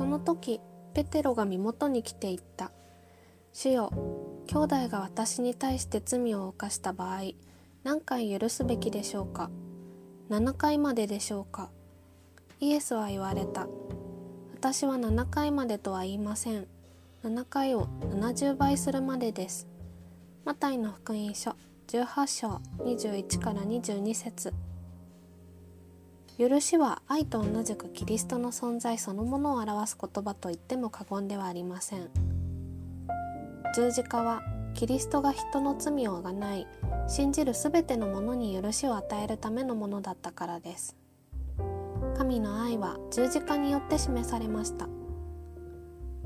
その時ペテロが身元に来て言った「主よ兄弟が私に対して罪を犯した場合何回許すべきでしょうか？7回まででしょうか？イエスは言われた私は7回までとは言いません。7回を70倍するまでです。マタイの福音書18章21から22節。許しは愛と同じくキリストの存在そのものを表す言葉と言っても過言ではありません。十字架はキリストが人の罪をあがない信じるすべてのものに許しを与えるためのものだったからです。神の愛は十字架によって示されました。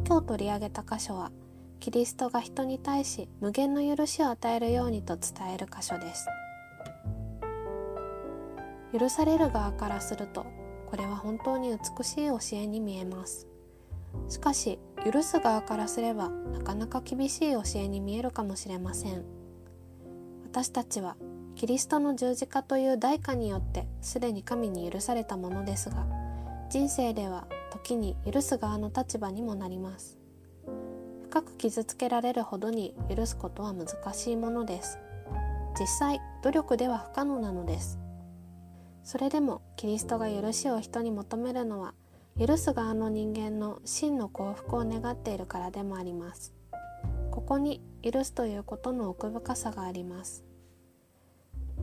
今日取り上げた箇所はキリストが人に対し無限の許しを与えるようにと伝える箇所です。許される側からするとこれは本当に美しい教えに見えます。しかし許す側からすればなかなか厳しい教えに見えるかもしれません。私たちはキリストの十字架という代価によってすでに神に許されたものですが人生では時に許す側の立場にもなります。深く傷つけられるほどに許すことは難しいものです。実際努力では不可能なのです。それでもキリストが許しを人に求めるのは許す側の人間の真の幸福を願っているからでもあります。ここに許すということの奥深さがあります。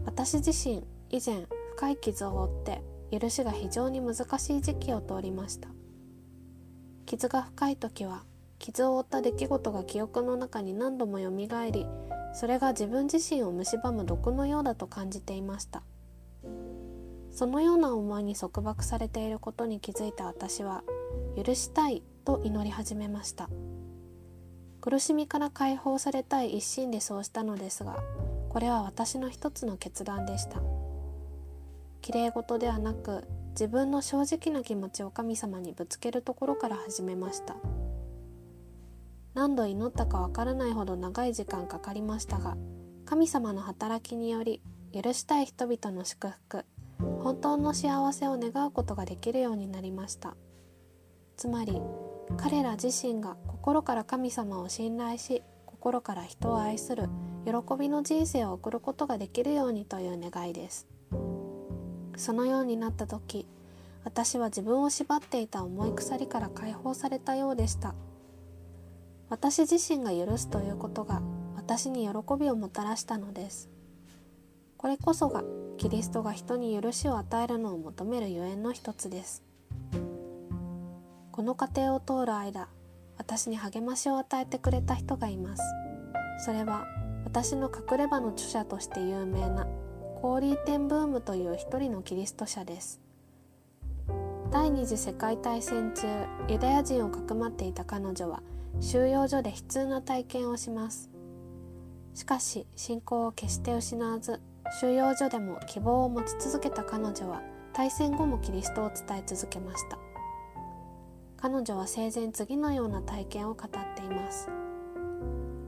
私自身以前深い傷を負って許しが非常に難しい時期を通りました。傷が深い時は傷を負った出来事が記憶の中に何度もよみがえりそれが自分自身を蝕む毒のようだと感じていました。そのような思いに束縛されていることに気づいた私は許したいと祈り始めました。苦しみから解放されたい一心でそうしたのですがこれは私の一つの決断でした。きれい事ではなく自分の正直な気持ちを神様にぶつけるところから始めました。何度祈ったかわからないほど長い時間かかりましたが神様の働きにより許したい人々の祝福本当の幸せを願うことができるようになりました。つまり彼ら自身が心から神様を信頼し心から人を愛する喜びの人生を送ることができるようにという願いです。そのようになった時私は自分を縛っていた重い鎖から解放されたようでした。私自身が許すということが私に喜びをもたらしたのです。これこそがキリストが人に許しを与えるのを求めるゆえんの一つです。この過程を通る間私に励ましを与えてくれた人がいます。それは私の隠れ場の著者として有名なコーリーテンブームという一人のキリスト者です。第二次世界大戦中ユダヤ人をかくまっていた彼女は収容所で悲痛な体験をします。しかし信仰を決して失わず収容所でも希望を持ち続けた彼女は大戦後もキリストを伝え続けました。彼女は生前次のような体験を語っています。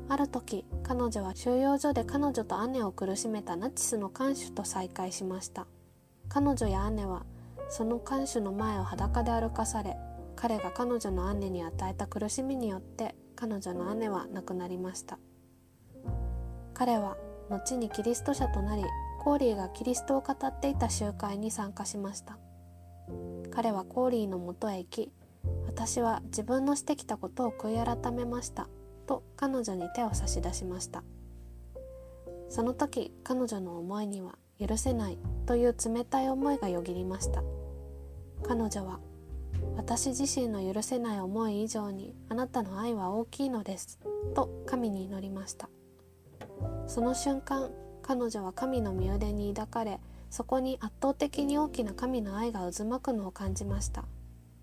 ある時彼女は収容所で彼女と姉を苦しめたナチスの看守と再会しました。彼女や姉はその看守の前を裸で歩かされ彼が彼女の姉に与えた苦しみによって彼女の姉は亡くなりました。彼は後にキリスト者となりコーリーがキリストを語っていた集会に参加しました。彼はコーリーのもとへ行き私は自分のしてきたことを悔い改めましたと彼女に手を差し出しました。その時彼女の思いには許せないという冷たい思いがよぎりました。彼女は私自身の許せない思い以上にあなたの愛は大きいのですと神に祈りました。その瞬間彼女は神の身腕に抱かれそこに圧倒的に大きな神の愛が渦巻くのを感じました。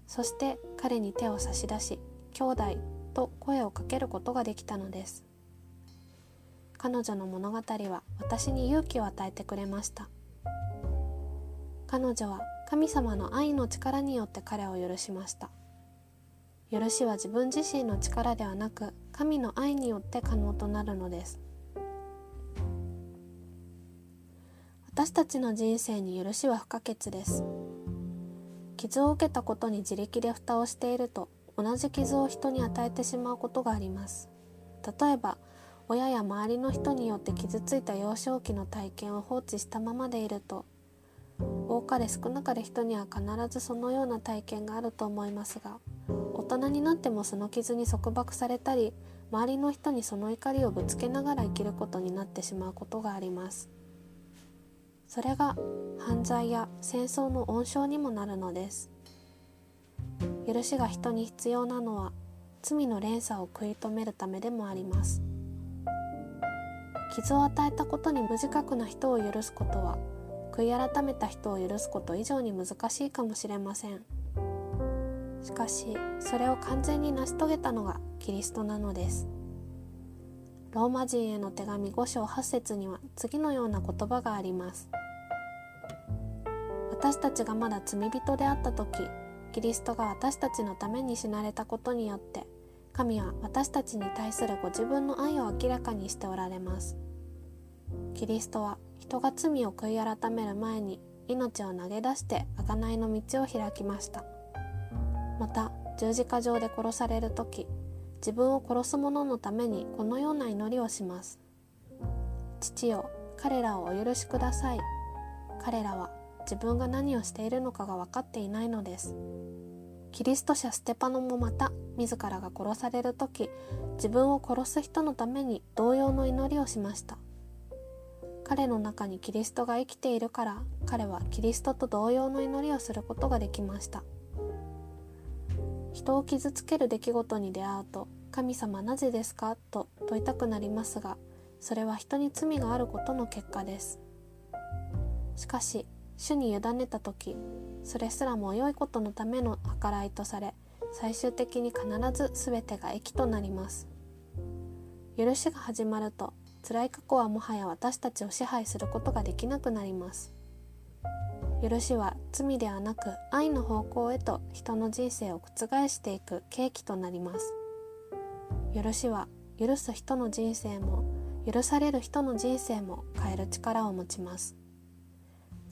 そして彼に手を差し出し兄弟と声をかけることができたのです。彼女の物語は私に勇気を与えてくれました。彼女は神様の愛の力によって彼を許しました。許しは自分自身の力ではなく神の愛によって可能となるのです。私たちの人生に許しは不可欠です。傷を受けたことに自力で蓋をしていると同じ傷を人に与えてしまうことがあります。例えば親や周りの人によって傷ついた幼少期の体験を放置したままでいると多かれ少なかれ人には必ずそのような体験があると思いますが大人になってもその傷に束縛されたり周りの人にその怒りをぶつけながら生きることになってしまうことがあります。それが犯罪や戦争の温床にもなるのです。許しが人に必要なのは罪の連鎖を食い止めるためでもあります。傷を与えたことに無自覚な人を許すことは悔い改めた人を許すこと以上に難しいかもしれません。しかしそれを完全に成し遂げたのがキリストなのです。ローマ人への手紙5章8節には次のような言葉があります。私たちがまだ罪人であった時キリストが私たちのために死なれたことによって神は私たちに対するご自分の愛を明らかにしておられます。キリストは人が罪を悔い改める前に命を投げ出して贖いの道を開きました。また十字架上で殺される時自分を殺す者のためにこのような祈りをします。父よ彼らをお許しください。彼らは自分が何をしているのかが分かっていないのです。キリスト者ステパノもまた自らが殺される時自分を殺す人のために同様の祈りをしました。彼の中にキリストが生きているから彼はキリストと同様の祈りをすることができました。人を傷つける出来事に出会うと神様なぜですか？と問いたくなりますがそれは人に罪があることの結果です。しかし主に委ねた時それすらも良いことのための計らいとされ最終的に必ず全てが益となります。許しが始まると辛い過去はもはや私たちを支配することができなくなります。許しは罪ではなく愛の方向へと人の人生を覆していく契機となります。許しは許す人の人生も許される人の人生も変える力を持ちます。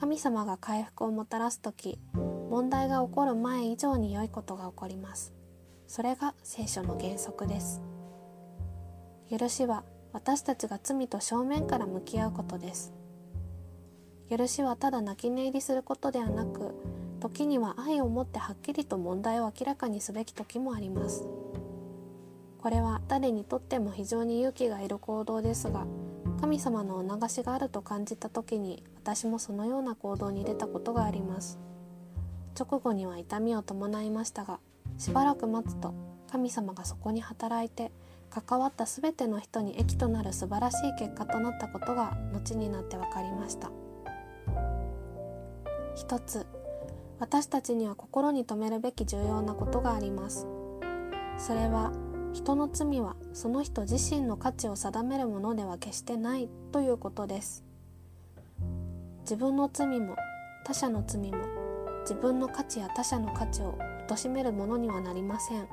神様が回復をもたらす時問題が起こる前以上に良いことが起こります。それが聖書の原則です。許しは私たちが罪と正面から向き合うことです。許しはただ泣き寝入りすることではなく時には愛を持ってはっきりと問題を明らかにすべき時もあります。これは誰にとっても非常に勇気がいる行動ですが神様の促しがあると感じた時に私もそのような行動に出たことがあります。直後には痛みを伴いましたがしばらく待つと神様がそこに働いて関わった全ての人に益となる素晴らしい結果となったことが後になって分かりました。一つ私たちには心に留めるべき重要なことがあります。それは人の罪はその人自身の価値を定めるものでは決してないということです。自分の罪も他者の罪も自分の価値や他者の価値を貶めるものにはなりません。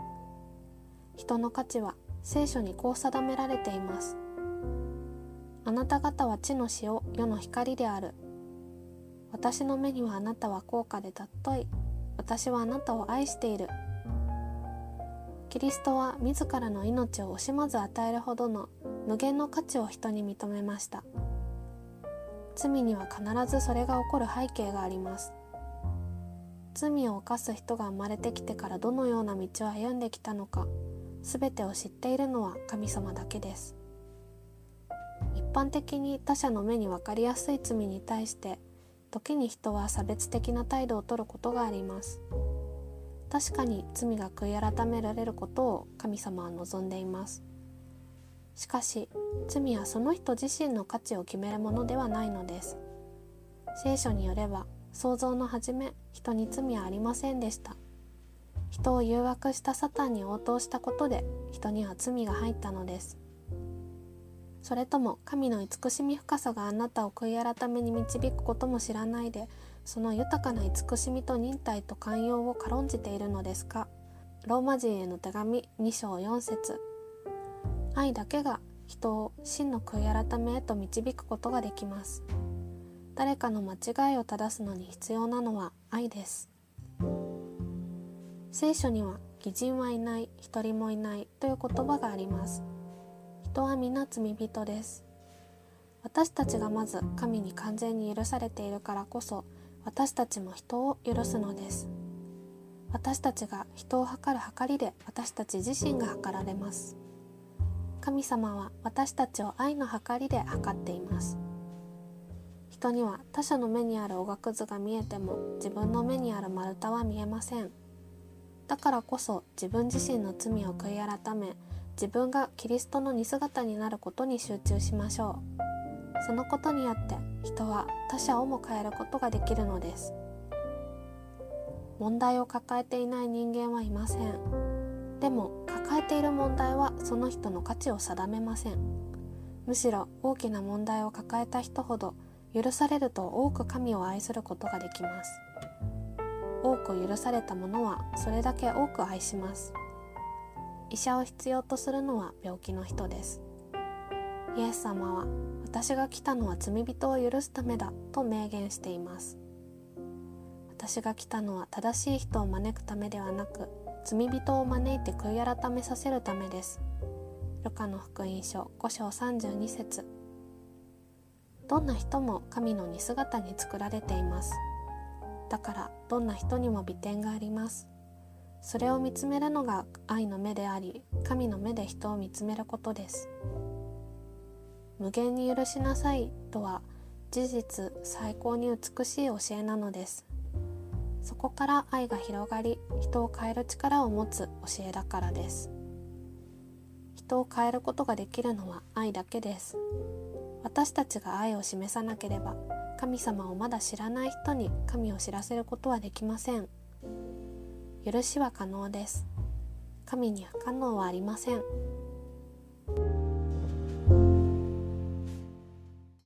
人の価値は聖書にこう定められています。あなた方は地の塩世の光である。私の目にはあなたは高価で尊い。私はあなたを愛している。キリストは自らの命を惜しまず与えるほどの無限の価値を人に認めました。罪には必ずそれが起こる背景があります。罪を犯す人が生まれてきてからどのような道を歩んできたのか全てを知っているのは神様だけです。一般的に他者の目に分かりやすい罪に対して時に人は差別的な態度をとることがあります。確かに罪が悔い改められることを神様は望んでいます。しかし罪はその人自身の価値を決めるものではないのです。聖書によれば創造の初め人に罪はありませんでした。人を誘惑したサタンに応答したことで人には罪が入ったのです。それとも神の慈しみ深さがあなたを悔い改めに導くことも知らないでその豊かな慈しみと忍耐と寛容を軽んじているのですか？ローマ人への手紙2章4節。愛だけが人を真の悔い改めへと導くことができます。誰かの間違いを正すのに必要なのは愛です。聖書には偽人はいない一人もいないという言葉があります。人は皆罪人です。私たちがまず神に完全に許されているからこそ私たちも人を許すのです。私たちが人を測る測りで私たち自身が測られます。神様は私たちを愛の計りで測っています。人には他者の目にあるおがくずが見えても自分の目にある丸太は見えません。だからこそ自分自身の罪を悔い改め自分がキリストの似姿になることに集中しましょう。そのことによって人は他者をも変えることができるのです。問題を抱えていない人間はいません。でも抱えている問題はその人の価値を定めません。むしろ大きな問題を抱えた人ほど許されると多く神を愛することができます。多く許された者はそれだけ多く愛します。医者を必要とするのは病気の人です。イエス様は私が来たのは罪人を許すためだと明言しています。私が来たのは正しい人を招くためではなく罪人を招いて悔い改めさせるためです。ルカの福音書5章32節。どんな人も神の似姿に作られています。だからどんな人にも美点があります。それを見つめるのが愛の目であり神の目で人を見つめることです。無限に許しなさいとは事実最高に美しい教えなのです。そこから愛が広がり人を変える力を持つ教えだからです。人を変えることができるのは愛だけです。私たちが愛を示さなければ神様をまだ知らない人に神を知らせることはできません。許しは可能です。神に不可能はありません。